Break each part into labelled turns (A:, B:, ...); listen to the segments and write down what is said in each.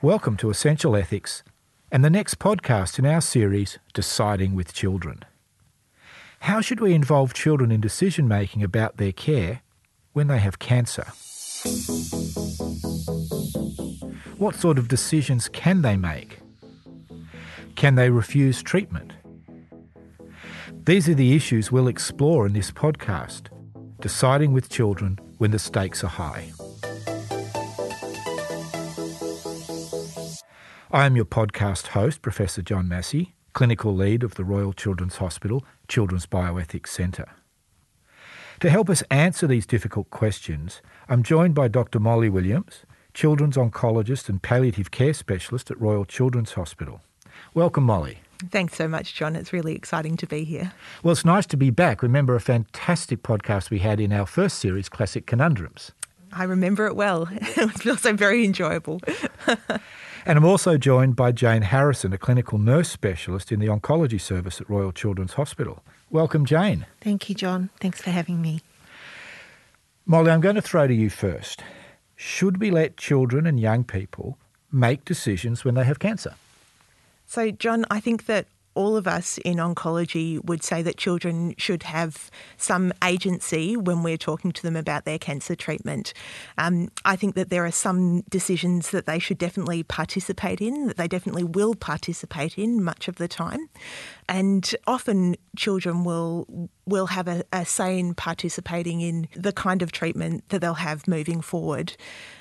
A: Welcome to Essential Ethics and the next podcast in our series, Deciding with Children. How should we involve children in decision making about their care when they have cancer? What sort of decisions can they make? Can they refuse treatment? These are the issues we'll explore in this podcast, Deciding with Children when the stakes are high. I am your podcast host, Professor John Massie, Clinical Lead of the Royal Children's Hospital Children's Bioethics Centre. To help us answer these difficult questions, I'm joined by Dr. Molly Williams, Children's Oncologist and Palliative Care Specialist at Royal Children's Hospital. Welcome, Molly.
B: Thanks so much, John. It's really exciting to be here.
A: Well, it's nice to be back. Remember a fantastic podcast we had in our first series, Classic Conundrums?
B: I remember it well. it was also very enjoyable.
A: And I'm also joined by Jayne Harrison, a clinical nurse specialist in the oncology service at Royal Children's Hospital. Welcome, Jayne.
C: Thank you, John. Thanks for having me.
A: Molly, I'm going to throw to you first. Should we let children and young people make decisions when they have cancer?
B: So, John, I think that all of us in oncology would say that children should have some agency when we're talking to them about their cancer treatment. Um, I think that there are some decisions that they should definitely participate in, that they definitely will participate in much of the time. And often children will will have a, a say in participating in the kind of treatment that they'll have moving forward.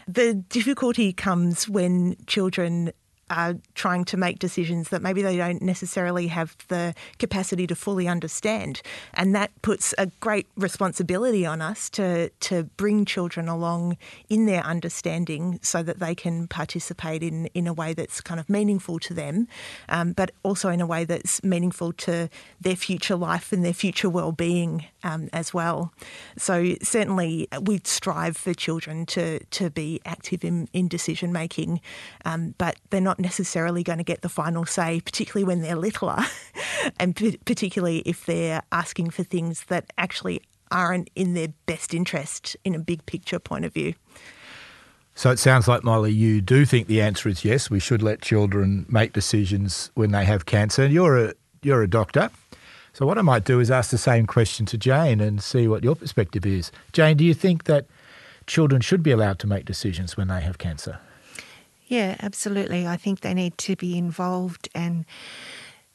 B: The difficulty comes when children are trying to make decisions that maybe they don't necessarily have the capacity to fully understand. And that puts a great responsibility on us to, to bring children along in their understanding so that they can participate in, in a way that's kind of meaningful to them, um, but also in a way that's meaningful to their future life and their future well-being um, as well. So certainly we strive for children to, to be active in, in decision making, um, but they're not necessarily going to get the final say, particularly when they're littler, and p- particularly if they're asking for things that actually aren't in their best interest in a big picture point of view.
A: So it sounds like, Molly, you do think the answer is yes, we should let children make decisions when they have cancer. You're a, you're a doctor. So what I might do is ask the same question to Jayne and see what your perspective is. Jayne, do you think that children should be allowed to make decisions when they have cancer?
C: Yeah, absolutely. I think they need to be involved and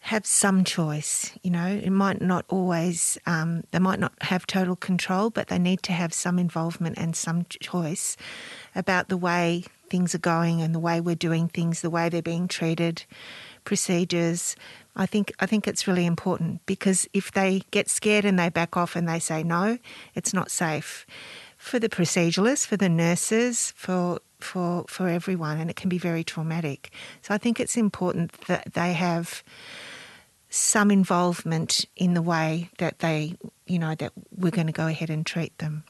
C: have some choice. You know, it might not always, um, they might not have total control, but they need to have some involvement and some choice about the way things are going and the way we're doing things, the way they're being treated, procedures. I think I think it's really important because if they get scared and they back off and they say no, it's not safe for the proceduralists, for the nurses, for for for everyone, and it can be very traumatic. So I think it's important that they have some involvement in the way that they, you know, that we're going to go ahead and treat them.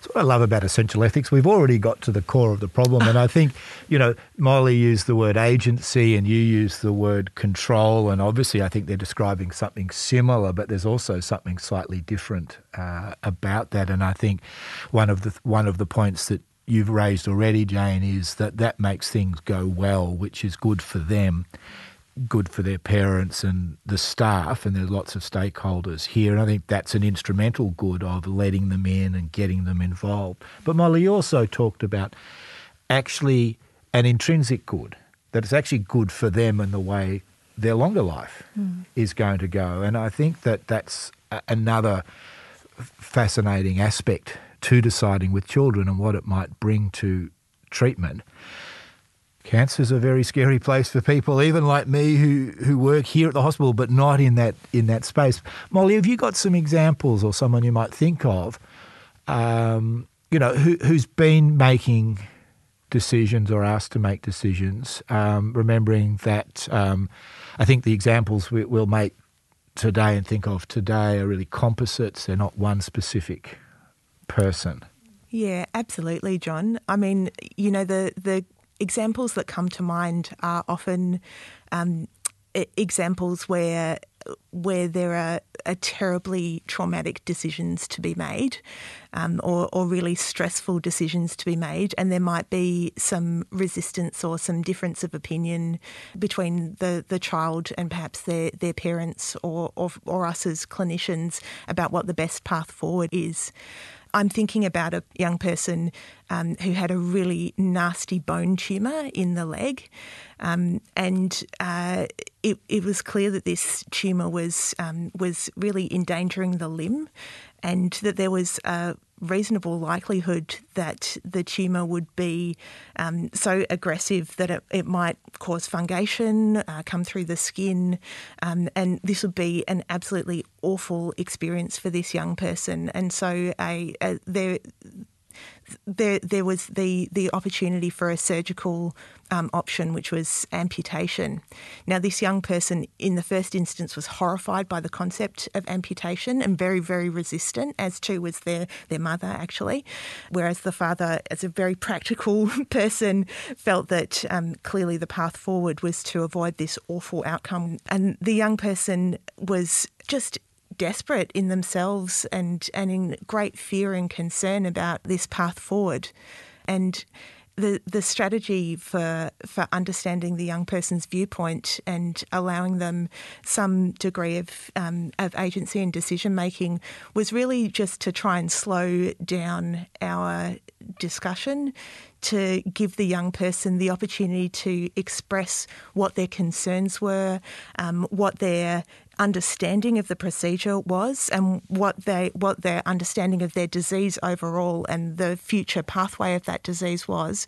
A: That's what I love about essential ethics. We've already got to the core of the problem. And I think, you know, Molly used the word agency and you used the word control. And obviously, I think they're describing something similar, but there's also something slightly different uh, about that. And I think one of the one of the points that you've raised already, Jayne, is that that makes things go well, which is good for them, good for their parents and the staff, and there's lots of stakeholders here. And I think that's an instrumental good of letting them in and getting them involved. But Molly also talked about actually an intrinsic good, that it's actually good for them and the way their longer life mm. is going to go. And I think that that's another fascinating aspect to deciding with children and what it might bring to treatment. Cancer is a very scary place for people, even like me, who, who work here at the hospital, but not in that in that space. Molly, have you got some examples or someone you might think of, um, you know, who, who's been making decisions or asked to make decisions, um, remembering that um, I think the examples we, will make today and think of today are really composites. They're not one specific person.
B: Yeah, absolutely, John. I mean, you know, the the examples that come to mind are often um, examples where where there are, terribly traumatic decisions to be made, um, or, or really stressful decisions to be made, and there might be some resistance or some difference of opinion between the, the child and perhaps their, their parents or, or, or us as clinicians about what the best path forward is. I'm thinking about a young person um, who had a really nasty bone tumour in the leg, um, and uh, it, it, was clear that this tumour was um, was really endangering the limb, and that there was a reasonable likelihood that the tumour would be um, so aggressive that it, it might cause fungation, uh, come through the skin, um, and this would be an absolutely awful experience for this young person. And so, a, a, there there there was the the opportunity for a surgical um, option, which was amputation. Now, this young person, in the first instance, was horrified by the concept of amputation and very, very resistant, as too was their their mother, actually. Whereas the father, as a very practical person, felt that um, clearly the path forward was to avoid this awful outcome. And the young person was just desperate in themselves and, and in great fear and concern about this path forward. And the, the strategy for for understanding the young person's viewpoint and allowing them some degree of um, of agency and decision making was really just to try and slow down our discussion to give the young person the opportunity to express what their concerns were, um, what their understanding of the procedure was and what they what their understanding of their disease overall and the future pathway of that disease was,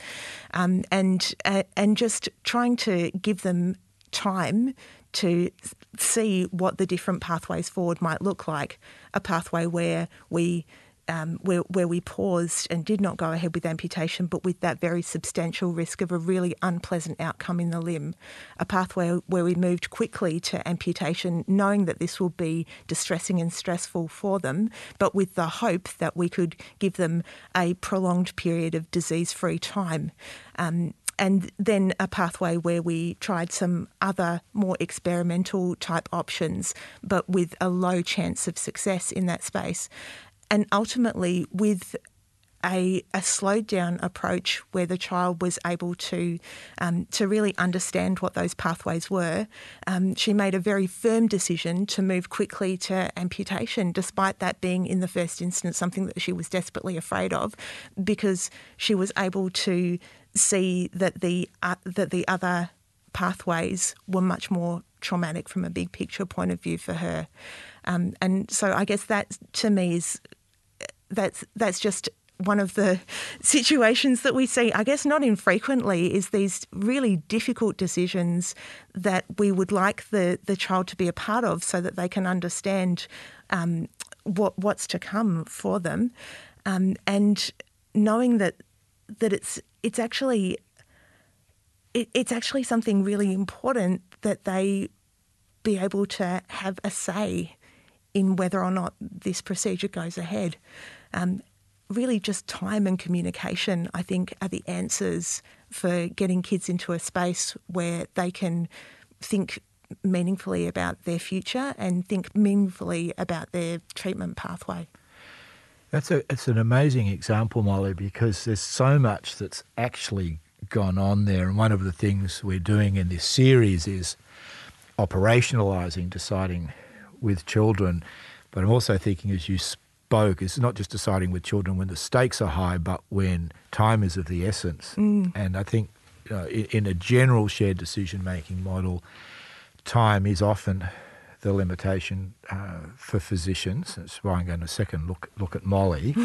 B: um, and uh, and just trying to give them time to see what the different pathways forward might look like. A pathway where we um, where, where we paused and did not go ahead with amputation, but with that very substantial risk of a really unpleasant outcome in the limb. A pathway where we moved quickly to amputation, knowing that this will be distressing and stressful for them, but with the hope that we could give them a prolonged period of disease free time. Um, and then a pathway where we tried some other more experimental type options, but with a low chance of success in that space and ultimately with a, a slowed down approach where the child was able to um, to really understand what those pathways were. Um, she made a very firm decision to move quickly to amputation, despite that being in the first instance something that she was desperately afraid of, because she was able to see that the uh, that the other pathways were much more traumatic from a big picture point of view for her. Um, and so I guess that to me is that's that's just one of the situations that we see, I guess not infrequently, is these really difficult decisions that we would like the, the child to be a part of so that they can understand um, what what's to come for them. Um, and knowing that that it's it's actually it, it's actually something really important that they be able to have a say in whether or not this procedure goes ahead. Um, really, just time and communication, I think, are the answers for getting kids into a space where they can think meaningfully about their future and think meaningfully about their treatment pathway.
A: That's a it's an amazing example, Molly, because there's so much that's actually gone on there. And one of the things we're doing in this series is operationalizing deciding with children. But I'm also thinking as you spoke, it's not just deciding with children when the stakes are high, but when time is of the essence. Mm. And I think uh, in, in a general shared decision making model, time is often the limitation uh, for physicians. That's why I'm going to second look look at Molly.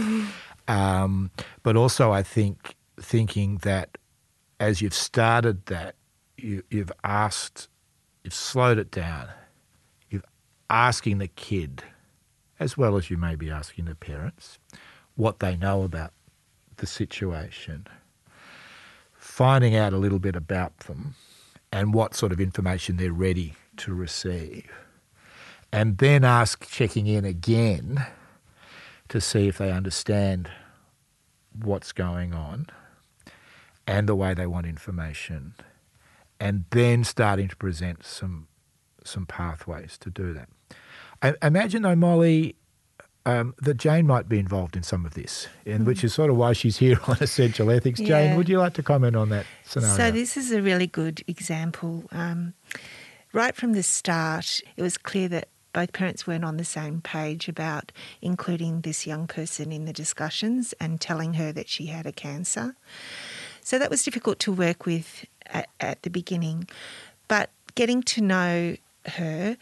A: Um, but also, I think thinking that as you've started that, you, you've asked, you've slowed it down. You're asking the kid as well as you may be asking the parents what they know about the situation, finding out a little bit about them and what sort of information they're ready to receive, and then ask checking in again to see if they understand what's going on and the way they want information, and then starting to present some some pathways to do that. I, imagine though, Molly, um, that Jayne might be involved in some of this, and mm. which is sort of why she's here on essential ethics. Yeah. Jayne, would you like to comment on that scenario?
C: So this is a really good example. Um, right from the start, it was clear that both parents weren't on the same page about including this young person in the discussions and telling her that she had a cancer. So that was difficult to work with at, at the beginning. But getting to know her,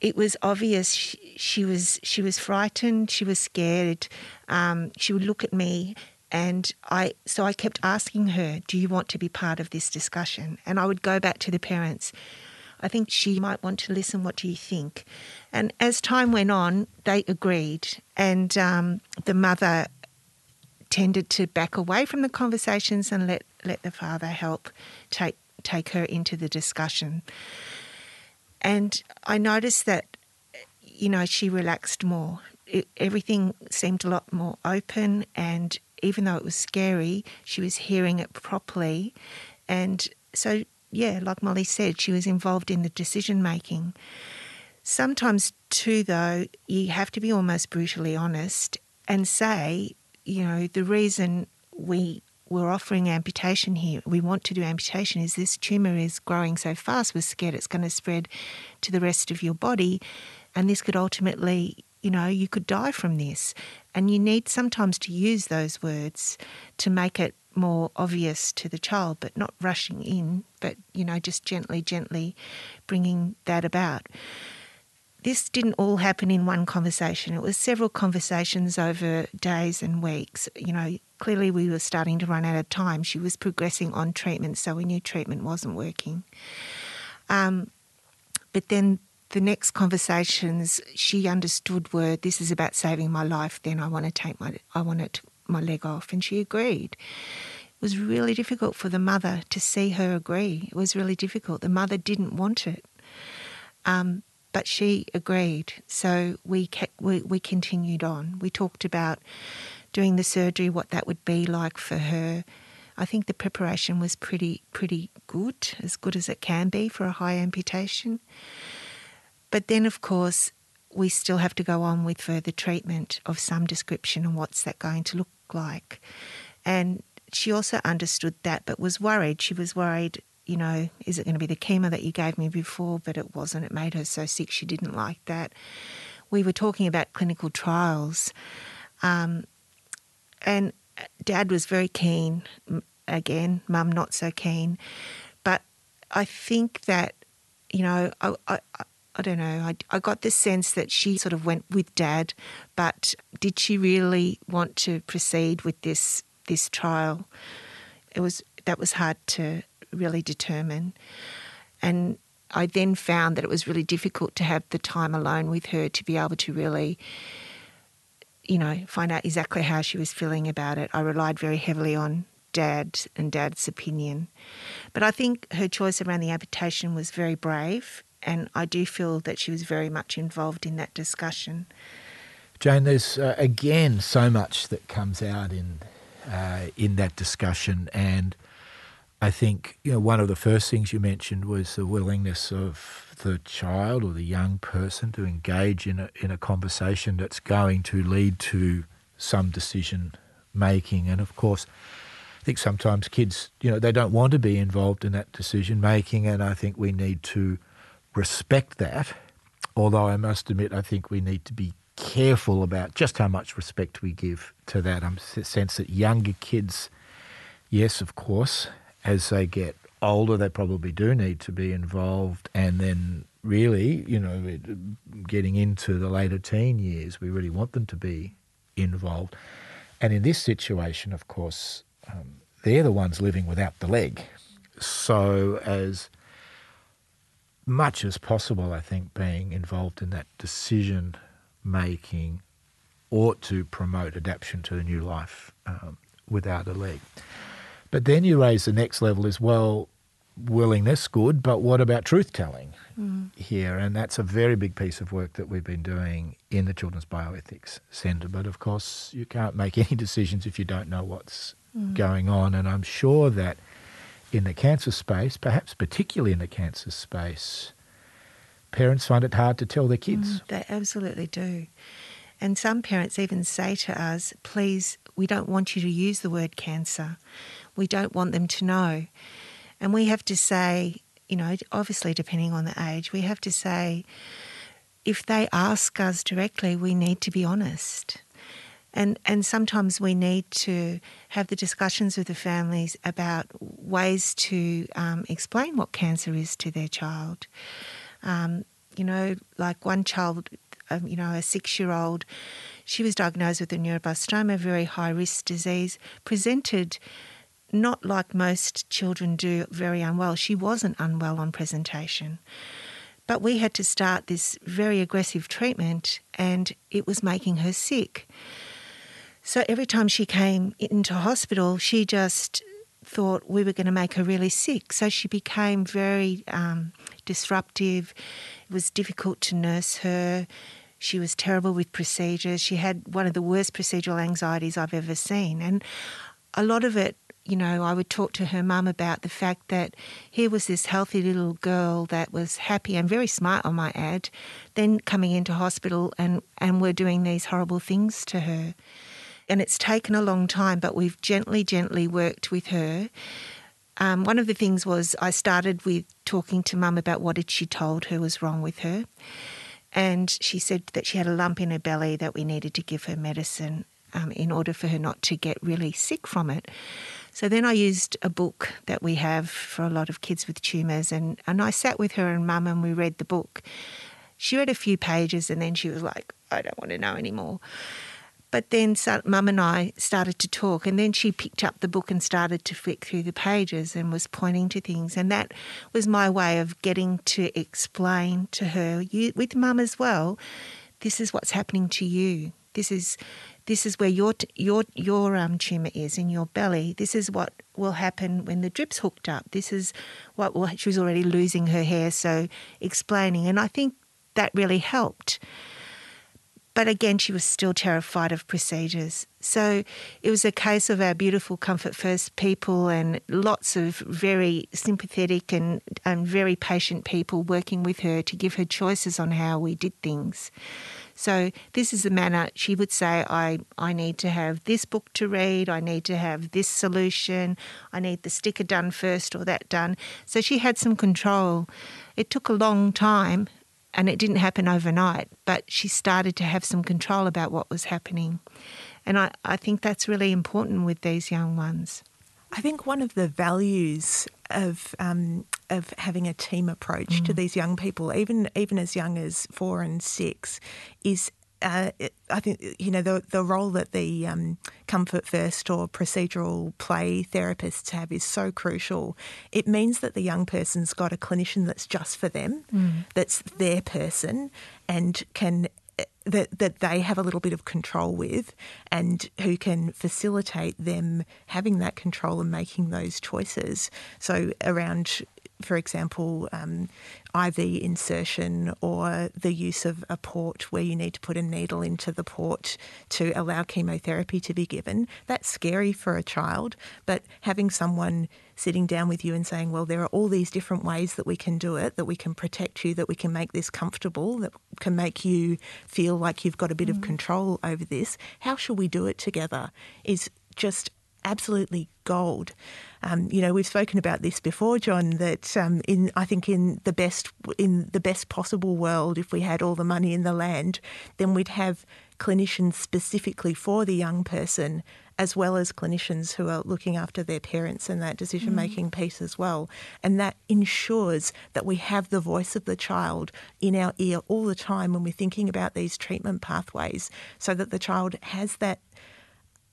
C: it was obvious she, she, was she was frightened, she was scared. Um, she would look at me, and I so I kept asking her, "Do you want to be part of this discussion?" And I would go back to the parents. I think she might want to listen. What do you think? And as time went on, they agreed, and um, the mother tended to back away from the conversations and let, let the father help take take her into the discussion. And I noticed that, you know, she relaxed more. It, everything seemed a lot more open, and even though it was scary, she was hearing it properly. And so yeah, like Molly said, she was involved in the decision making. Sometimes, too, though, you have to be almost brutally honest and say, you know, the reason we were offering amputation here, we want to do amputation, is this tumour is growing so fast, we're scared it's going to spread to the rest of your body, and this could ultimately, you know, you could die from this. And you need sometimes to use those words to make it more obvious to the child, but not rushing in, but, you know, just gently, gently bringing that about. This didn't all happen in one conversation. It was several conversations over days and weeks. You know, clearly we were starting to run out of time. She was progressing on treatment, so we knew treatment wasn't working. Um, but then the next conversations she understood were this is about saving my life then i want to take my i want to my leg off, and she agreed. It was really difficult for the mother to see her agree. It was really difficult. The mother didn't want it, um, but she agreed. So we, kept, we we continued on. We talked about doing the surgery, what that would be like for her. I think the preparation was pretty pretty good, as good as it can be for a high amputation. But then, of course, we still have to go on with further treatment of some description and what's that going to look like. And she also understood that, but was worried. She was worried, you know, is it going to be the chemo that you gave me before? But it wasn't. It made her so sick she didn't like that. We were talking about clinical trials. Um, and uh, dad was very keen. Again, mum not so keen. But I think that, you know, I, I, I don't know. I, I got the sense that she sort of went with dad, but did she really want to proceed with this this trial? It was that was hard to really determine, and I then found that it was really difficult to have the time alone with her to be able to really, you know, find out exactly how she was feeling about it. I relied very heavily on dad and dad's opinion. But I think her choice around the amputation was very brave and I do feel that she was very much involved in that discussion.
A: Jayne, there's uh, again so much that comes out in uh, in that discussion, and I think you know one of the first things you mentioned was the willingness of the child or the young person to engage in a in a conversation that's going to lead to some decision making, and of course. I think sometimes kids, you know, they don't want to be involved in that decision making, and I think we need to respect that, although I must admit I think we need to be careful about just how much respect we give to that. I'm sense that younger kids, yes, of course, as they get older, they probably do need to be involved, and then really, you know, getting into the later teen years, we really want them to be involved. And in this situation, of course, um, they're the ones living without the leg. So, as much as possible, I think being involved in that decision making ought to promote adaptation to the new life um, without a leg. But then you raise the next level as well willingness, good, but what about truth telling mm. here? And that's a very big piece of work that we've been doing in the Children's Bioethics Centre. But of course, you can't make any decisions if you don't know what's mm. going on. And I'm sure that in the cancer space, perhaps particularly in the cancer space, parents find it hard to tell their kids.
C: Mm, they absolutely do. And some parents even say to us, please, we don't want you to use the word cancer. We don't want them to know. And we have to say, you know, obviously depending on the age, we have to say, if they ask us directly, we need to be honest. And, and sometimes we need to have the discussions with the families about ways to um, explain what cancer is to their child. Um, you know, like one child, um, you know, a six year old, she was diagnosed with a neuroblastoma, very high risk disease, presented not like most children do, very unwell. She wasn't unwell on presentation. But we had to start this very aggressive treatment, and it was making her sick. So every time she came into hospital, she just thought we were going to make her really sick. So she became very um, disruptive. It was difficult to nurse her. She was terrible with procedures. She had one of the worst procedural anxieties I've ever seen. And a lot of it, you know, I would talk to her mum about the fact that here was this healthy little girl that was happy and very smart, I might add, then coming into hospital and, and we're doing these horrible things to her. And it's taken a long time, but we've gently, gently worked with her. Um, one of the things was I started with talking to mum about what had she told her was wrong with her. And she said that she had a lump in her belly that we needed to give her medicine um, in order for her not to get really sick from it. So then I used a book that we have for a lot of kids with tumours, and, and I sat with her and mum and we read the book. She read a few pages and then she was like, I don't want to know anymore. But then Mum and I started to talk, and then she picked up the book and started to flick through the pages and was pointing to things. And that was my way of getting to explain to her, you, with Mum as well, this is what's happening to you. This is this is where your your your um, tumor is in your belly. This is what will happen when the drip's hooked up. This is what will. She was already losing her hair, so explaining, and I think that really helped. But again, she was still terrified of procedures. So it was a case of our beautiful Comfort First people and lots of very sympathetic and, and very patient people working with her to give her choices on how we did things. So this is the manner she would say, I, I need to have this book to read, I need to have this solution, I need the sticker done first or that done. So she had some control. It took a long time and it didn't happen overnight, but she started to have some control about what was happening. And I, I think that's really important with these young ones.
B: I think one of the values of um, of having a team approach mm. to these young people, even even as young as four and six, is uh, I think you know the the role that the um, comfort first or procedural play therapists have is so crucial. It means that the young person's got a clinician that's just for them, mm. that's their person, and can uh, that that they have a little bit of control with, and who can facilitate them having that control and making those choices. So around for example, um, IV insertion or the use of a port where you need to put a needle into the port to allow chemotherapy to be given. That's scary for a child, but having someone sitting down with you and saying, well, there are all these different ways that we can do it, that we can protect you, that we can make this comfortable, that can make you feel like you've got a bit mm. of control over this. How shall we do it together? Is just absolutely gold. Um, you know, we've spoken about this before, John. That um, in I think in the best in the best possible world, if we had all the money in the land, then we'd have clinicians specifically for the young person, as well as clinicians who are looking after their parents and that decision making mm. piece as well. And that ensures that we have the voice of the child in our ear all the time when we're thinking about these treatment pathways, so that the child has that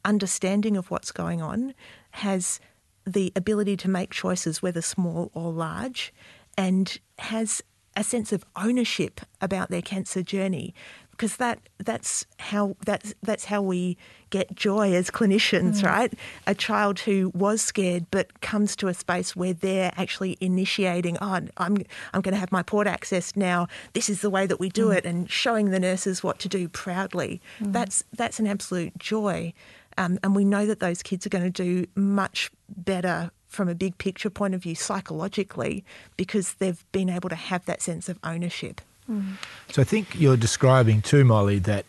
B: understanding of what's going on, has the ability to make choices, whether small or large, and has a sense of ownership about their cancer journey because that that's how that's that's how we get joy as clinicians, mm. right? A child who was scared but comes to a space where they're actually initiating. Oh, I'm I'm going to have my port access now. This is the way that we do mm. it, and showing the nurses what to do proudly. Mm. That's that's an absolute joy. Um, and we know that those kids are going to do much better from a big picture point of view psychologically because they've been able to have that sense of ownership.
A: So I think you're describing too, Molly, that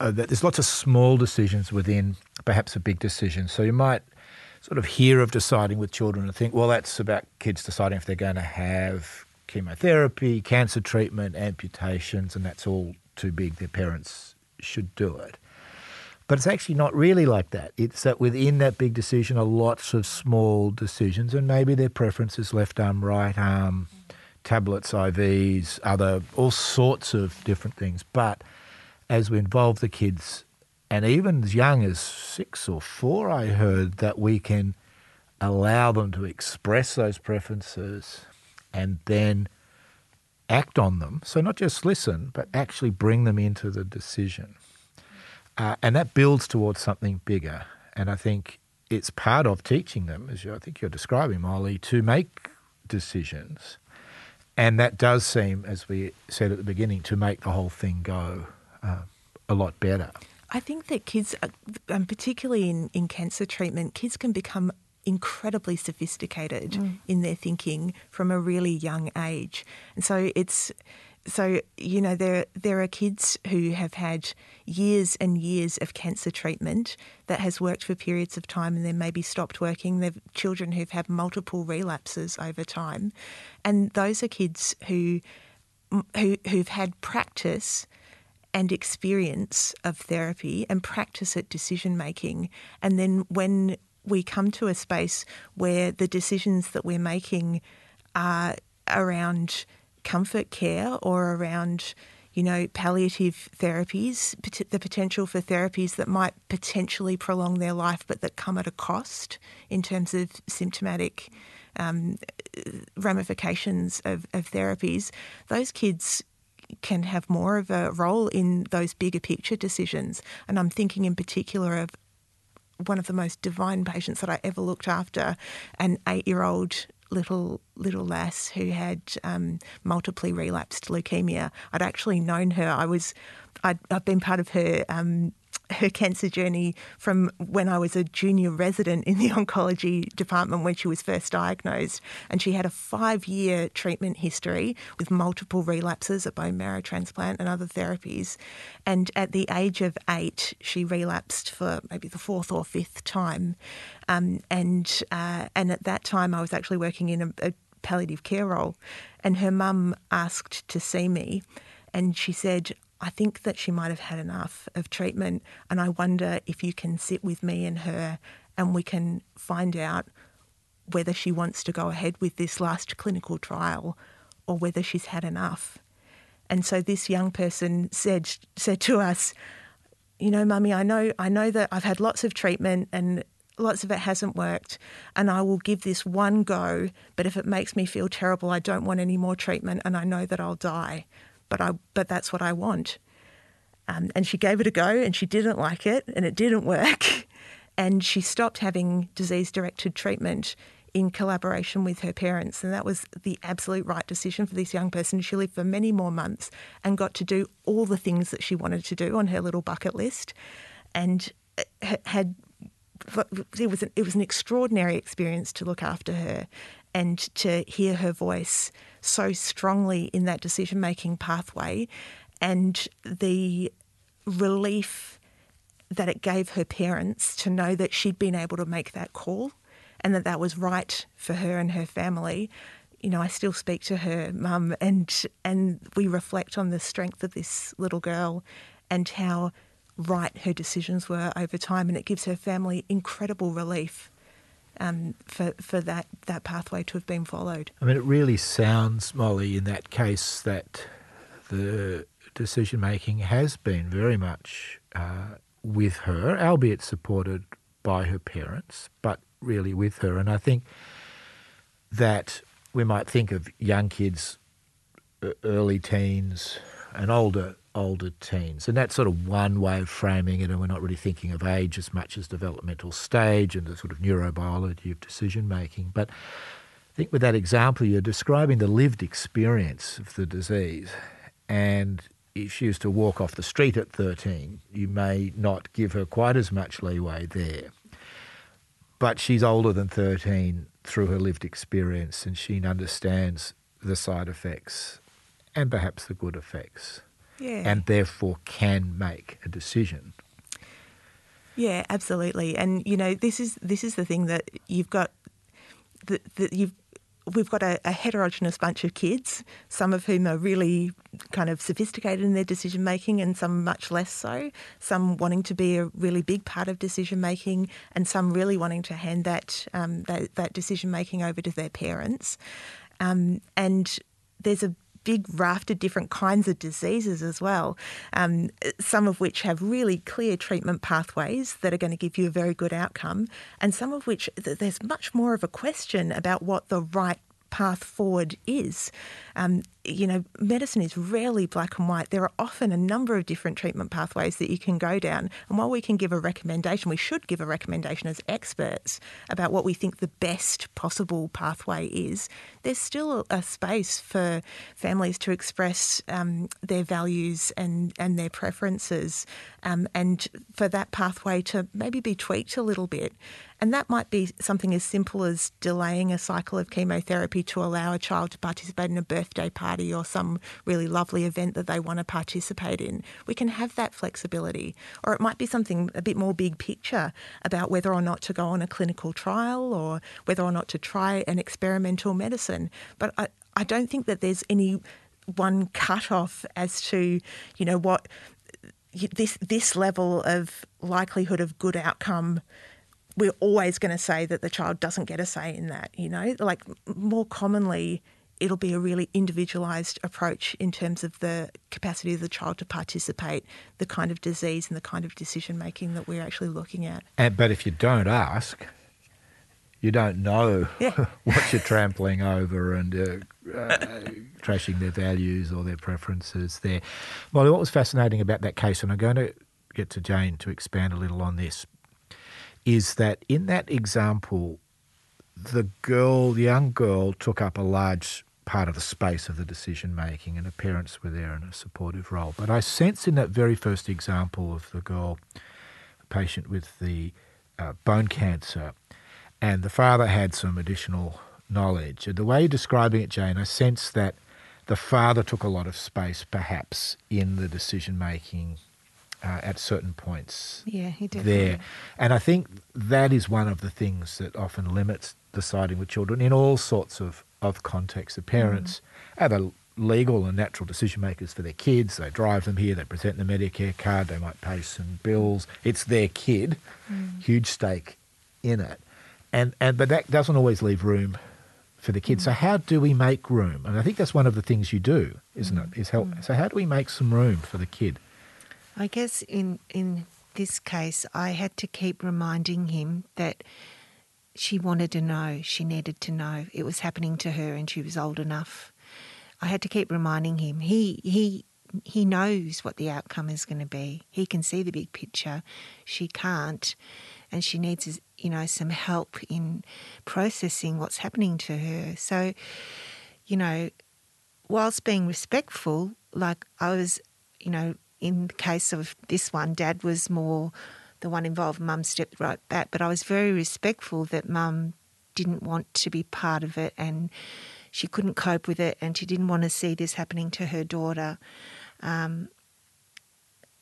A: uh, that there's lots of small decisions within perhaps a big decision. So you might sort of hear of deciding with children and think, well, that's about kids deciding if they're going to have chemotherapy, cancer treatment, amputations, and that's all too big. Their parents should do it. But it's actually not really like that. It's that within that big decision are lots of small decisions, and maybe their preferences left arm, right arm, tablets, IVs, other, all sorts of different things. But as we involve the kids, and even as young as six or four, I heard that we can allow them to express those preferences and then act on them. So, not just listen, but actually bring them into the decision. Uh, and that builds towards something bigger. And I think it's part of teaching them, as you, I think you're describing, Molly, to make decisions. And that does seem, as we said at the beginning, to make the whole thing go uh, a lot better.
B: I think that kids, uh, um, particularly in, in cancer treatment, kids can become incredibly sophisticated mm. in their thinking from a really young age. And so it's so you know there there are kids who have had years and years of cancer treatment that has worked for periods of time and then maybe stopped working. There are children who've had multiple relapses over time, and those are kids who who who've had practice and experience of therapy and practice at decision making, and then when we come to a space where the decisions that we're making are around comfort care or around you know, palliative therapies, the potential for therapies that might potentially prolong their life, but that come at a cost in terms of symptomatic um, ramifications of, of therapies, those kids can have more of a role in those bigger picture decisions. And I'm thinking in particular of one of the most divine patients that I ever looked after, an eight year old little little lass who had um, multiply relapsed leukemia. I'd actually known her. I was i have been part of her um, her cancer journey from when I was a junior resident in the oncology department when she was first diagnosed. And she had a five year treatment history with multiple relapses, a bone marrow transplant, and other therapies. And at the age of eight, she relapsed for maybe the fourth or fifth time. Um, and, uh, and at that time, I was actually working in a, a palliative care role. And her mum asked to see me. And she said, I think that she might have had enough of treatment, and I wonder if you can sit with me and her and we can find out whether she wants to go ahead with this last clinical trial or whether she's had enough. And so this young person said said to us, you know, mummy, I know I know that I've had lots of treatment and lots of it hasn't worked and I will give this one go, but if it makes me feel terrible, I don't want any more treatment and I know that I'll die but I but that's what I want. Um, and she gave it a go, and she didn't like it, and it didn't work, and she stopped having disease directed treatment in collaboration with her parents, and that was the absolute right decision for this young person. She lived for many more months and got to do all the things that she wanted to do on her little bucket list, and uh, had it was an, it was an extraordinary experience to look after her and to hear her voice so strongly in that decision making pathway and the relief that it gave her parents to know that she'd been able to make that call and that that was right for her and her family. You know, I still speak to her mum and and we reflect on the strength of this little girl and how right her decisions were over time and it gives her family incredible relief um, for for that that pathway to have been followed.
A: I mean, it really sounds, Molly, in that case that the decision making has been very much uh, with her, albeit supported by her parents, but really with her. And I think that we might think of young kids, early teens, and older older teens. And that's sort of one way of framing it, and we're not really thinking of age as much as developmental stage and the sort of neurobiology of decision making. But I think with that example, you're describing the lived experience of the disease. And if she was to walk off the street at 13, you may not give her quite as much leeway there. But she's older than 13 through her lived experience, and she understands the side effects and perhaps the good effects,
B: Yeah.
A: and therefore can make a decision.
B: Yeah, absolutely. And you know, this is this is the thing that you've got that, that you've we've got a, a heterogeneous bunch of kids, some of whom are really kind of sophisticated in their decision making and some much less so, some wanting to be a really big part of decision making and some really wanting to hand that um, that, that decision making over to their parents. Um, and there's a big raft of different kinds of diseases as well, um, some of which have really clear treatment pathways that are going to give you a very good outcome, and some of which th- there's much more of a question about what the right path forward is. Um, you know, medicine is rarely black and white. There are often a number of different treatment pathways that you can go down. And while we can give a recommendation, we should give a recommendation as experts about what we think the best possible pathway is. There's still a space for families to express um, their values and, and their preferences, um, and for that pathway to maybe be tweaked a little bit. And that might be something as simple as delaying a cycle of chemotherapy to allow a child to participate in a birthday party or some really lovely event that they want to participate in. We can have that flexibility. Or it might be something a bit more big picture about whether or not to go on a clinical trial or whether or not to try an experimental medicine. But I, I don't think that there's any one cut off as to, you know, what this this level of likelihood of good outcome we're always going to say that the child doesn't get a say in that, you know? Like more commonly, it'll be a really individualized approach in terms of the capacity of the child to participate, the kind of disease and the kind of decision making that we're actually looking at.
A: And, but if you don't ask, you don't know
B: Yeah.
A: what you're trampling over and uh, uh, trashing their values or their preferences there. Molly, what was fascinating about that case, and I'm going to get to Jayne to expand a little on this, is that in that example, the girl, the young girl, took up a large part of the space of the decision making, and her parents were there in a supportive role. But I sense in that very first example of the girl, patient with the uh, bone cancer, and the father had some additional knowledge. And the way you're describing it, Jayne, I sense that the father took a lot of space, perhaps, in the decision making uh, at certain points
C: Yeah, he did.
A: there. And I think that is one of the things that often limits deciding with children in all sorts of, of contexts. The mm. parents are the legal and natural decision makers for their kids. They drive them here, they present the Medicare card, they might pay some bills. It's their kid, mm. huge stake in it. And, and but that doesn't always leave room for the kids. Mm. So how do we make room? And I think that's one of the things you do, isn't it? Is help. So how do we make some room for the kid?
C: I guess in in this case, I had to keep reminding him that she wanted to know, she needed to know. It was happening to her, and she was old enough. I had to keep reminding him. He he he knows what the outcome is going to be. He can see the big picture. She can't, and she needs you know some help in processing what's happening to her. So, you know, whilst being respectful, like I was, you know, in the case of this one, Dad was more the one involved. Mum stepped right back, but I was very respectful that Mum didn't want to be part of it and she couldn't cope with it and she didn't want to see this happening to her daughter. Um,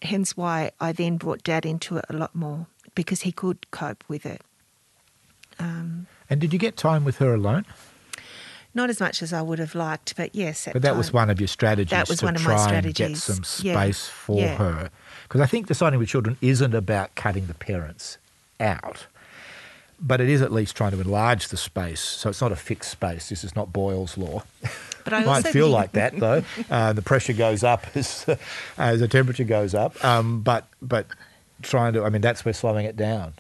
C: hence why I then brought Dad into it a lot more because he could cope with it. Um,
A: And did you get time with her alone?
C: Not as much as I would have liked, but yes.
A: But that was one of your strategies
C: That was
A: to
C: one of my
A: try and get
C: strategies.
A: some
C: Yeah.
A: space for
C: Yeah.
A: her. Because I think deciding with children isn't about cutting the parents out, but it is at least trying to enlarge the space. So it's not a fixed space. This is not Boyle's law.
C: But I
A: Might feel
C: think-
A: like that though. Uh, the pressure goes up as as the temperature goes up. Um, but but trying to. I mean, that's where slowing it down.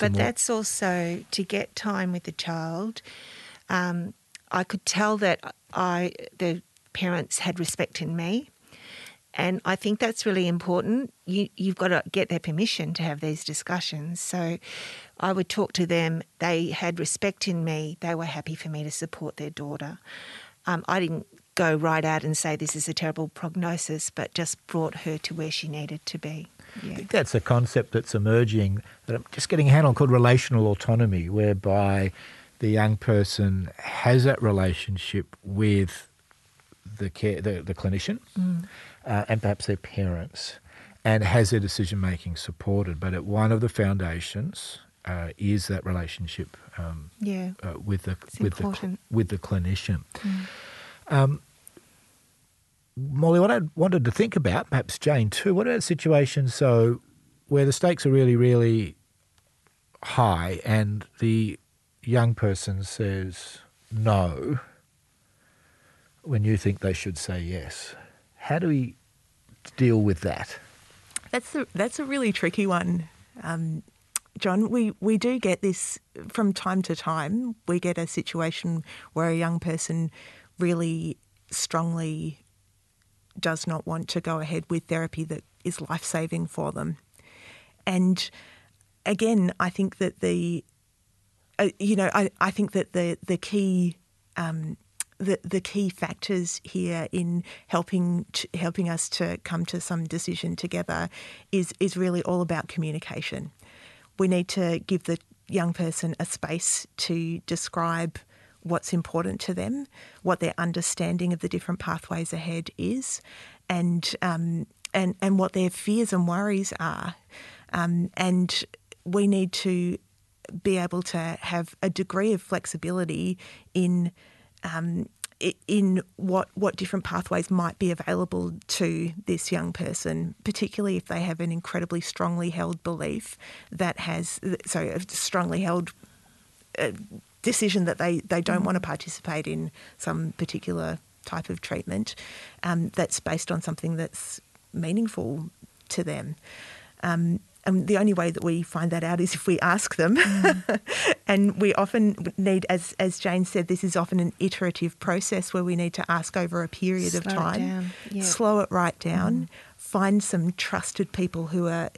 C: But
A: more.
C: that's also to get time with the child. Um, I could tell that I the parents had respect in me, and I think that's really important. You you've got to get their permission to have these discussions. So I would talk to them. They had respect in me. They were happy for me to support their daughter. Um, I didn't go right out and say this is a terrible prognosis, but just brought her to where she needed to be.
A: I think that's a concept that's emerging that I'm just getting a handle on called relational autonomy, whereby the young person has that relationship with the care, the, the clinician, uh, and perhaps their parents, and has their decision making supported. But at one of the foundations uh, is that relationship um,
C: Yeah.
A: uh, with the
C: It's
A: with the with the clinician. Um, Molly, what I wanted to think about, perhaps Jayne too, what about situations so where the stakes are really, really high and the young person says no when you think they should say yes? How do we deal with that?
B: That's a, that's a really tricky one, um, John. We we do get this from time to time. We get a situation where a young person really strongly does not want to go ahead with therapy that is life saving for them, and again, I think that the uh, you know I, I think that the the key um, the the key factors here in helping to, helping us to come to some decision together is is really all about communication. We need to give the young person a space to describe what's important to them, what their understanding of the different pathways ahead is, and um, and and what their fears and worries are, um, and we need to be able to have a degree of flexibility in um, in what what different pathways might be available to this young person, particularly if they have an incredibly strongly held belief that has so a strongly held uh, decision that they, they don't want to participate in some particular type of treatment um, that's based on something that's meaningful to them. Um, and the only way that we find that out is if we ask them. and we often need, as, as Jayne said, this is often an iterative process where we need to ask over a period of
C: Slow it
B: time,
C: yeah.
B: slow it right down, find some trusted people who are,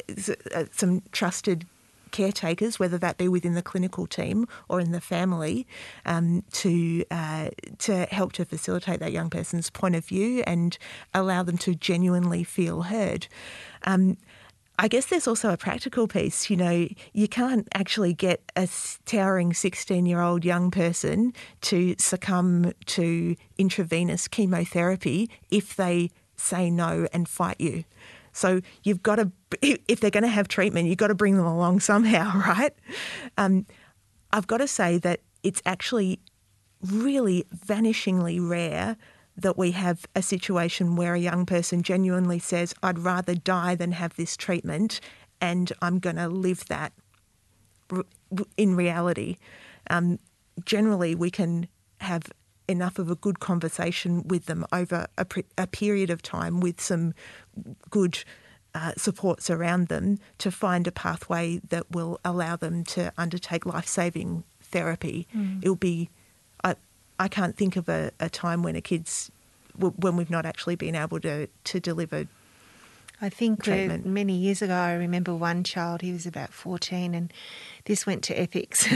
B: uh, some trusted caretakers, whether that be within the clinical team or in the family, um, to uh, to help to facilitate that young person's point of view and allow them to genuinely feel heard. Um, I guess there's also a practical piece. You know, you can't actually get a towering 16 year old young person to succumb to intravenous chemotherapy if they say no and fight you. So you've got to, if they're going to have treatment, you've got to bring them along somehow, right? Um, I've got to say that it's actually really vanishingly rare that we have a situation where a young person genuinely says, I'd rather die than have this treatment, and I'm going to live that in reality. Um, generally, we can have enough of a good conversation with them over a, pre- a period of time with some good uh, supports around them to find a pathway that will allow them to undertake life saving therapy. It'll be, I, can't think of a, a time when a kid's, when we've not actually been able to, to deliver.
C: I think many years ago, I remember one child, he was about 14, and this went to ethics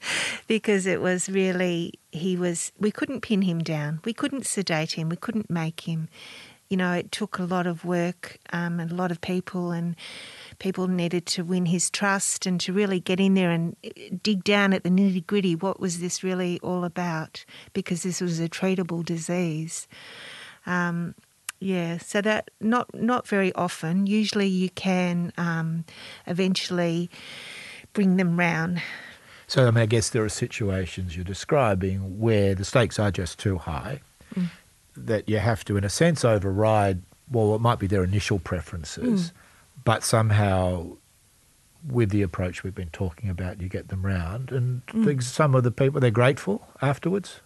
C: because it was really, he was, we couldn't pin him down. We couldn't sedate him. We couldn't make him. You know, it took a lot of work um, and a lot of people, and people needed to win his trust and to really get in there and uh, dig down at the nitty gritty. What was this really all about? Because this was a treatable disease. Um, yeah, so that not not very often. Usually, you can um, eventually bring them round.
A: So, I mean, I guess there are situations you're describing where the stakes are just too high that you have to, in a sense, override, well, it might be their initial preferences, but somehow with the approach we've been talking about, you get them round. And think some of the people, they're grateful afterwards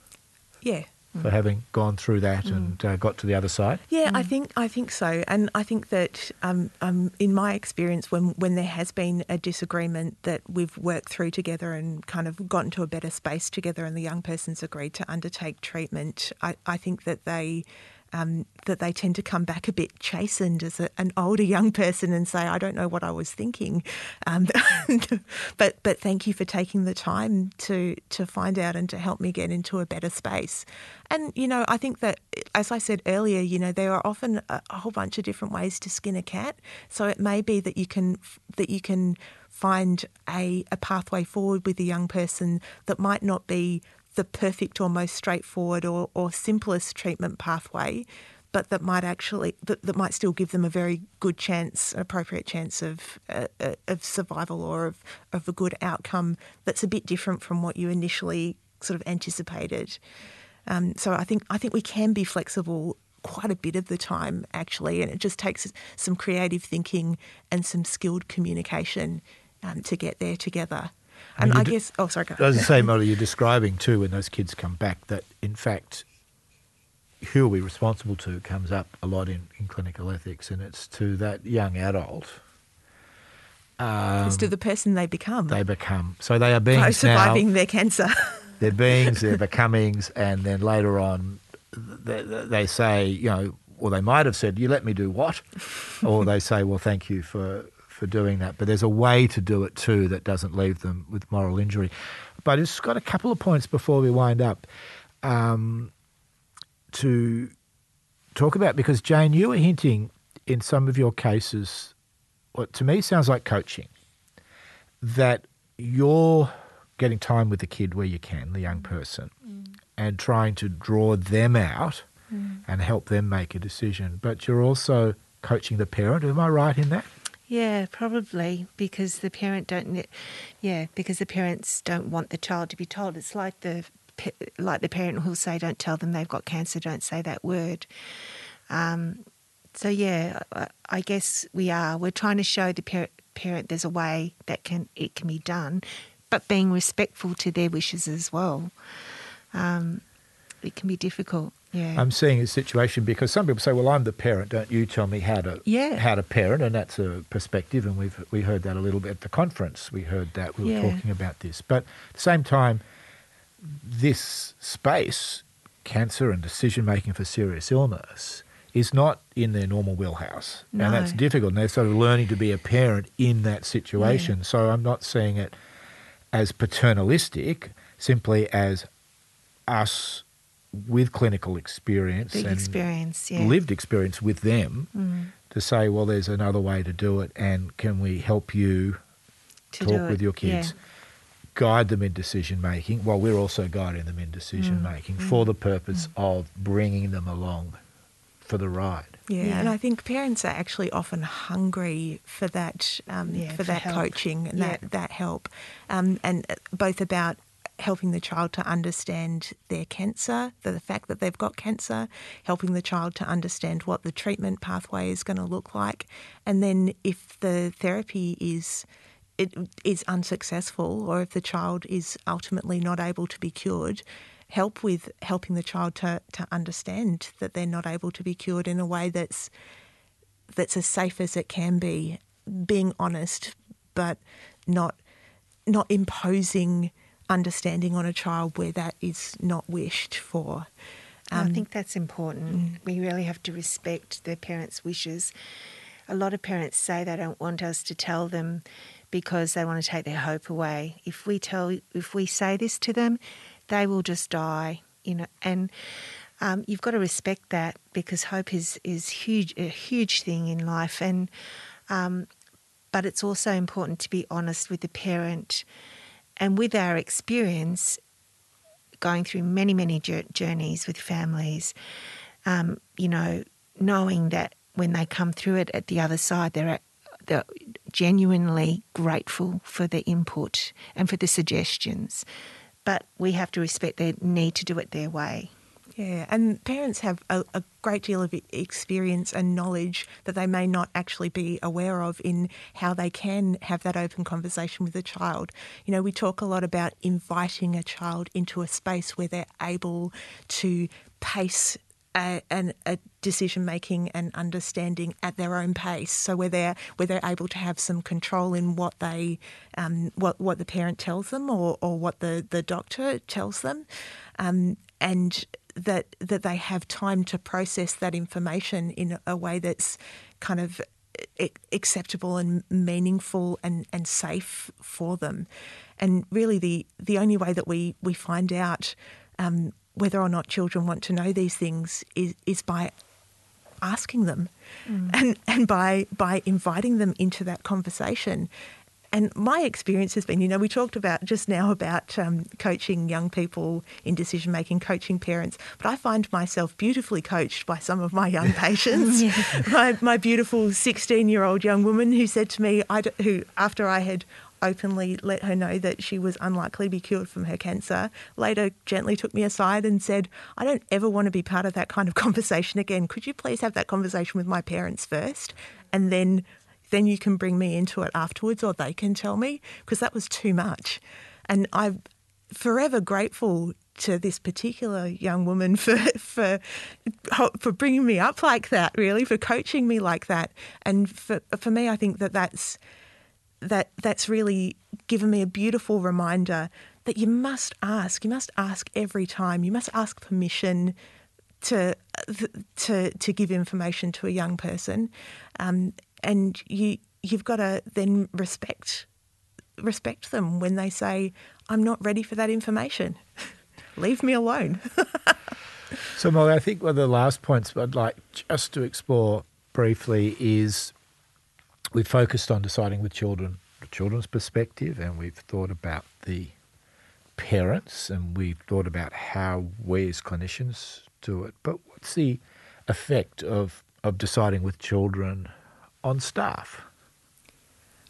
B: Yeah.
A: for having gone through that and uh, got to the other side.
B: Yeah, I think I think so, and I think that um, um, in my experience, when when there has been a disagreement that we've worked through together and kind of gotten to a better space together, and the young person's agreed to undertake treatment, I, I think that they. Um, that they tend to come back a bit chastened as a, an older young person and say, "I don't know what I was thinking," um, but but thank you for taking the time to to find out and to help me get into a better space. And you know, I think that, as I said earlier, you know, there are often a, a whole bunch of different ways to skin a cat. So it may be that you can that you can find a, a pathway forward with a young person that might not be the perfect or most straightforward or, or simplest treatment pathway, but that might actually that, that might still give them a very good chance, an appropriate chance of uh, uh, of survival or of, of a good outcome that's a bit different from what you initially sort of anticipated. Um, so I think I think we can be flexible quite a bit of the time actually, and it just takes some creative thinking and some skilled communication um, to get there together. And, I guess, oh, sorry.
A: Go. As I say, Molly, you're describing too when those kids come back that in fact who are we responsible to comes up a lot in, in clinical ethics, and it's to that young adult.
B: Um, it's to the person they become.
A: They become. So they are beings
B: surviving
A: now,
B: their cancer.
A: they're beings, they're becomings, and then later on, they, they say, you know, or they might have said, "You let me do what," or they say, "Well, thank you for for doing that." But there's a way to do it too that doesn't leave them with moral injury. But it's got a couple of points before we wind up. Um, to talk about because Jayne, you were hinting in some of your cases, what to me sounds like coaching, that you're getting time with the kid where you can, the young person, mm. and trying to draw them out mm. and help them make a decision. But you're also coaching the parent. Am I right in that?
C: Yeah, probably because the parent don't. Yeah, because the parents don't want the child to be told. It's like the like the parent who'll say, "Don't tell them they've got cancer. Don't say that word." Um, so yeah, I, I, guess we are. We're trying to show the parent, parent there's a way that can it can be done, but being respectful to their wishes as well. Um, it can be difficult. Yeah.
A: I'm seeing a situation because some people say, "Well, I'm the parent. Don't you tell me how to
C: yeah.
A: how to parent?" And that's a perspective, and we've we heard that a little bit at the conference. We heard that we were yeah. talking about this, but at the same time, this space, cancer and decision making for serious illness, is not in their normal wheelhouse. No. And that's difficult. And they're sort of learning to be a parent in that situation. Yeah. So I'm not seeing it as paternalistic, simply as us with clinical experience
C: Big
A: and
C: experience, yeah.
A: lived experience with them mm. to say, well, there's another way to do it, and can we help you to talk with your kids? Yeah guide them in decision making while we're also guiding them in decision making mm. for the purpose mm. of bringing them along for the ride.
B: Yeah, yeah, and I think parents are actually often hungry for that um, yeah, for, for, that help. coaching and yeah. that that help, um, and uh, both about helping the child to understand their cancer, the fact that they've got cancer, helping the child to understand what the treatment pathway is going to look like, and then if the therapy is it is unsuccessful or if the child is ultimately not able to be cured, help with helping the child to, to understand that they're not able to be cured in a way that's that's as safe as it can be, being honest but not not imposing understanding on a child where that is not wished for.
C: Um, I think that's important. Mm. We really have to respect their parents' wishes. A lot of parents say they don't want us to tell them because they want to take their hope away. If we tell, if we say this to them, they will just die. You know, and um, you've got to respect that because hope is is huge, a huge thing in life, and um, but it's also important to be honest with the parent, and with our experience, going through many many journeys with families, um, you know, knowing that when they come through it at the other side, they're they're genuinely grateful for the input and for the suggestions. But we have to respect their need to do it their way.
B: Yeah, and parents have a, a, great deal of experience and knowledge that they may not actually be aware of in how they can have that open conversation with a child. You know, we talk a lot about inviting a child into a space where they're able to pace a, a decision making and understanding at their own pace. So where they're where they're able to have some control in what they um, what what the parent tells them or, or what the, the doctor tells them, um, and that that they have time to process that information in a way that's kind of acceptable and meaningful and, and safe for them. And really, the the only way that we we find out um, whether or not children want to know these things is, is by asking them mm. and, and by, by inviting them into that conversation and my experience has been, you know, we talked about just now about um, coaching young people in decision making, coaching parents, but I find myself beautifully coached by some of my young patients. my, my beautiful 16 year old young woman who said to me, I d- who after I had openly let her know that she was unlikely to be cured from her cancer, later gently took me aside and said, I don't ever want to be part of that kind of conversation again. Could you please have that conversation with my parents first? And then then you can bring me into it afterwards or they can tell me because that was too much. And I'm forever grateful to this particular young woman for for for bringing me up like that really for coaching me like that. And for for me I think that that's that that's really given me a beautiful reminder that you must ask. You must ask every time. You must ask permission to to to give information to a young person. Um, and you you've got to then respect respect them when they say I'm not ready for that information. Leave me alone.
A: so Molly, I think one of the last points I'd like just to explore briefly is we've focused on deciding with children the children's perspective and we've thought about the parents and we've thought about how we as clinicians do it. But what's the effect of, of deciding with children on staff?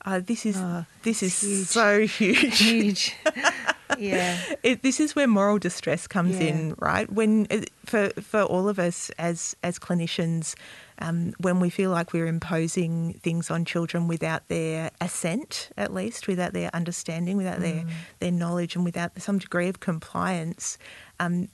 B: Uh, this is oh, this is huge. so huge.
C: Huge. yeah.
B: It, this is where moral distress comes yeah. in, right? When uh, for for all of us as as clinicians, um, when we feel like we're imposing things on children without their assent, at least without their understanding, without mm. their their knowledge, and without some degree of compliance, um,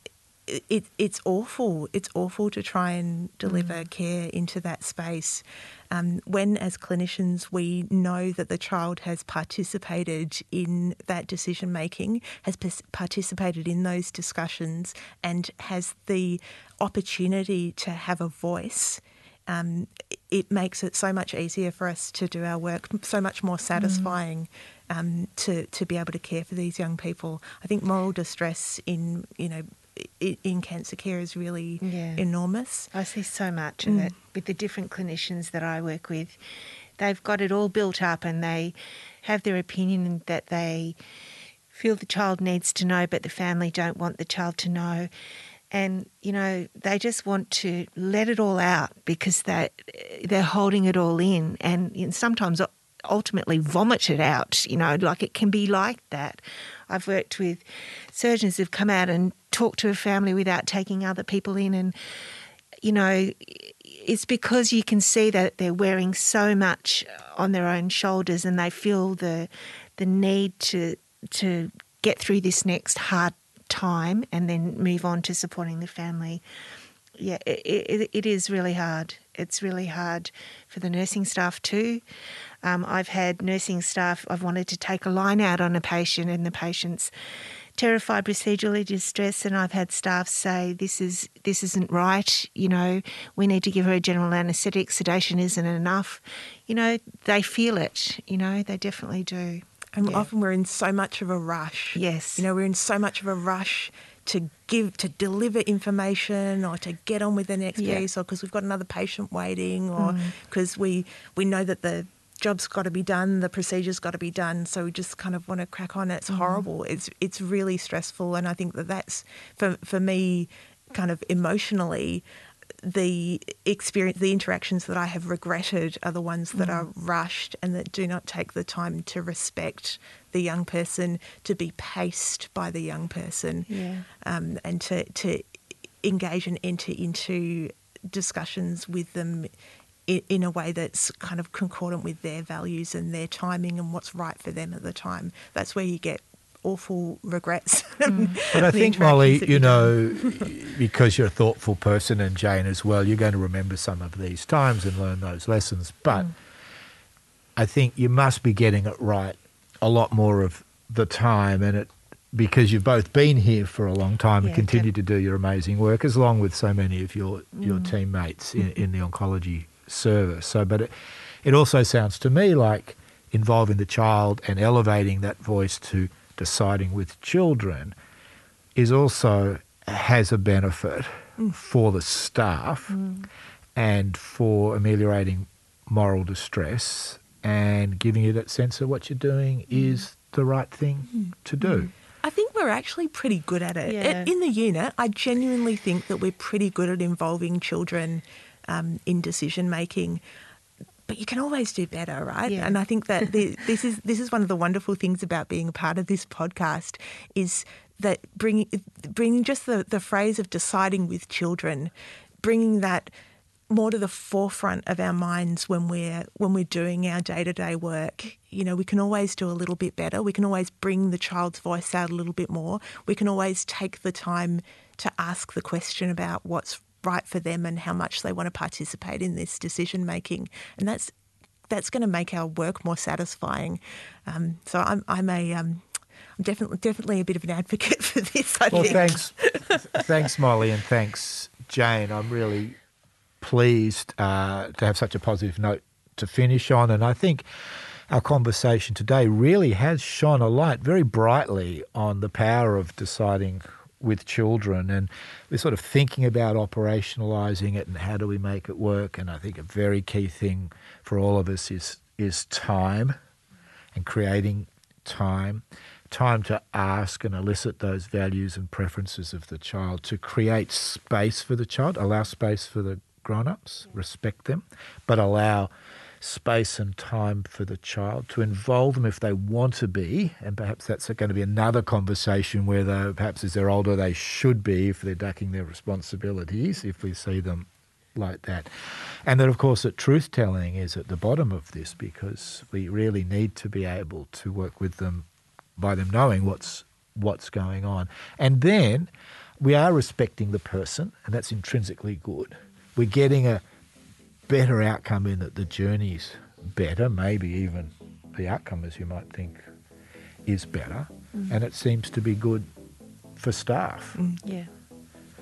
B: it, it's awful. It's awful to try and deliver mm. care into that space. Um, when, as clinicians, we know that the child has participated in that decision making, has participated in those discussions, and has the opportunity to have a voice. Um, it makes it so much easier for us to do our work, so much more satisfying mm. um, to to be able to care for these young people. I think moral distress in you know in cancer care is really yeah. enormous.
C: I see so much of mm. it with the different clinicians that I work with. They've got it all built up and they have their opinion that they feel the child needs to know, but the family don't want the child to know. And, you know, they just want to let it all out because they, they're holding it all in. And, and sometimes ultimately vomit it out. You know, like it can be like that. I've worked with surgeons who've come out and talked to a family without taking other people in, and you know, it's because you can see that they're wearing so much on their own shoulders, and they feel the the need to to get through this next hard time and then move on to supporting the family. Yeah, it, it, it is really hard. It's really hard for the nursing staff too. Um, I've had nursing staff, I've wanted to take a line out on a patient, and the patient's terrified procedurally distressed, and I've had staff say, "This is this isn't right. You know, we need to give her a general anaesthetic. Sedation isn't enough." You know, they feel it. You know, they definitely do.
B: And yeah. often we're in so much of a rush.
C: Yes.
B: You know, we're in so much of a rush to give to deliver information or to get on with the next yeah. case or because we've got another patient waiting or because mm. we we know that the job's got to be done, the procedure's got to be done. So we just kind of want to crack on. It's mm. horrible. It's it's really stressful, and I think that that's for for me, kind of emotionally. The experience, the interactions that I have regretted are the ones that mm. are rushed and that do not take the time to respect the young person, to be paced by the young person,
C: yeah.
B: um, and to, to engage and enter into discussions with them in a way that's kind of concordant with their values and their timing and what's right for them at the time. That's where you get awful regrets.
A: Mm. but I think, Molly, you know, because you're a thoughtful person and Jayne as well, you're going to remember some of these times and learn those lessons. But mm. I think you must be getting it right a lot more of the time and it because you've both been here for a long time yeah, and continue to do your amazing work, as long with so many of your, your mm. teammates in, in the oncology service. So, but it, it also sounds to me like involving the child and elevating that voice to deciding with children is also has a benefit mm. for the staff mm. and for ameliorating moral distress and giving you that sense of what you're doing is the right thing to do.
B: I think we're actually pretty good at it.
C: Yeah.
B: In the unit, I genuinely think that we're pretty good at involving children um, in decision making. But you can always do better, right?
C: Yeah.
B: And I think that the, this is this is one of the wonderful things about being a part of this podcast is that bringing bringing just the, the phrase of deciding with children, bringing that more to the forefront of our minds when we're when we're doing our day to day work. You know, we can always do a little bit better. We can always bring the child's voice out a little bit more. We can always take the time to ask the question about what's right for them and how much they want to participate in this decision making. And that's that's going to make our work more satisfying. Um, so I'm I'm a um, I'm definitely definitely a bit of an advocate for this. I
A: Well,
B: think.
A: thanks, thanks, Molly, and thanks, Jayne. I'm really pleased uh, to have such a positive note to finish on, and I think our conversation today really has shone a light very brightly on the power of deciding with children, and we're sort of thinking about operationalising it and how do we make it work. And I think a very key thing for all of us is is time and creating time, time to ask and elicit those values and preferences of the child, to create space for the child, allow space for the grown ups, respect them, but allow space and time for the child to involve them if they want to be. And perhaps that's going to be another conversation where they, perhaps as they're older, they should be if they're ducking their responsibilities, if we see them like that. And then, of course, that truth telling is at the bottom of this because we really need to be able to work with them by them knowing what's what's going on. And then we are respecting the person, and that's intrinsically good. We're getting a better outcome in that the journey's better, maybe even the outcome, as you might think, is better. Mm. And it seems to be good for staff.
C: Mm, yeah.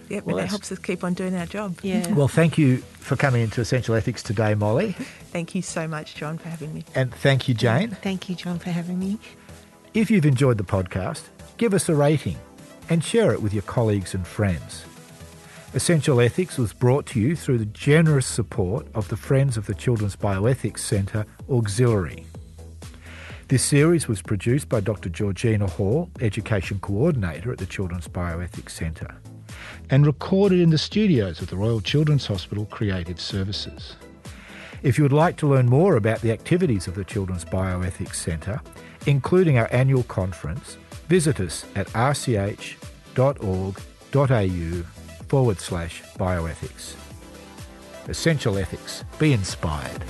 B: Yep,
A: Well,
B: and it helps us keep on doing our job.
C: Yeah.
A: Well, thank you for coming into Essential Ethics today, Molly.
B: Thank you so much, John, for having me.
A: And thank you, Jayne.
C: Thank you, John, for having me.
A: If you've enjoyed the podcast, give us a rating and share it with your colleagues and friends. Essential Ethics was brought to you through the generous support of the Friends of the Children's Bioethics Centre Auxiliary. This series was produced by Dr. Georgina Hall, Education Coordinator at the Children's Bioethics Centre, and recorded in the studios of the Royal Children's Hospital Creative Services. If you would like to learn more about the activities of the Children's Bioethics Centre, including our annual conference, visit us at rch.org.au forward slash bioethics. Essential Ethics. Be inspired.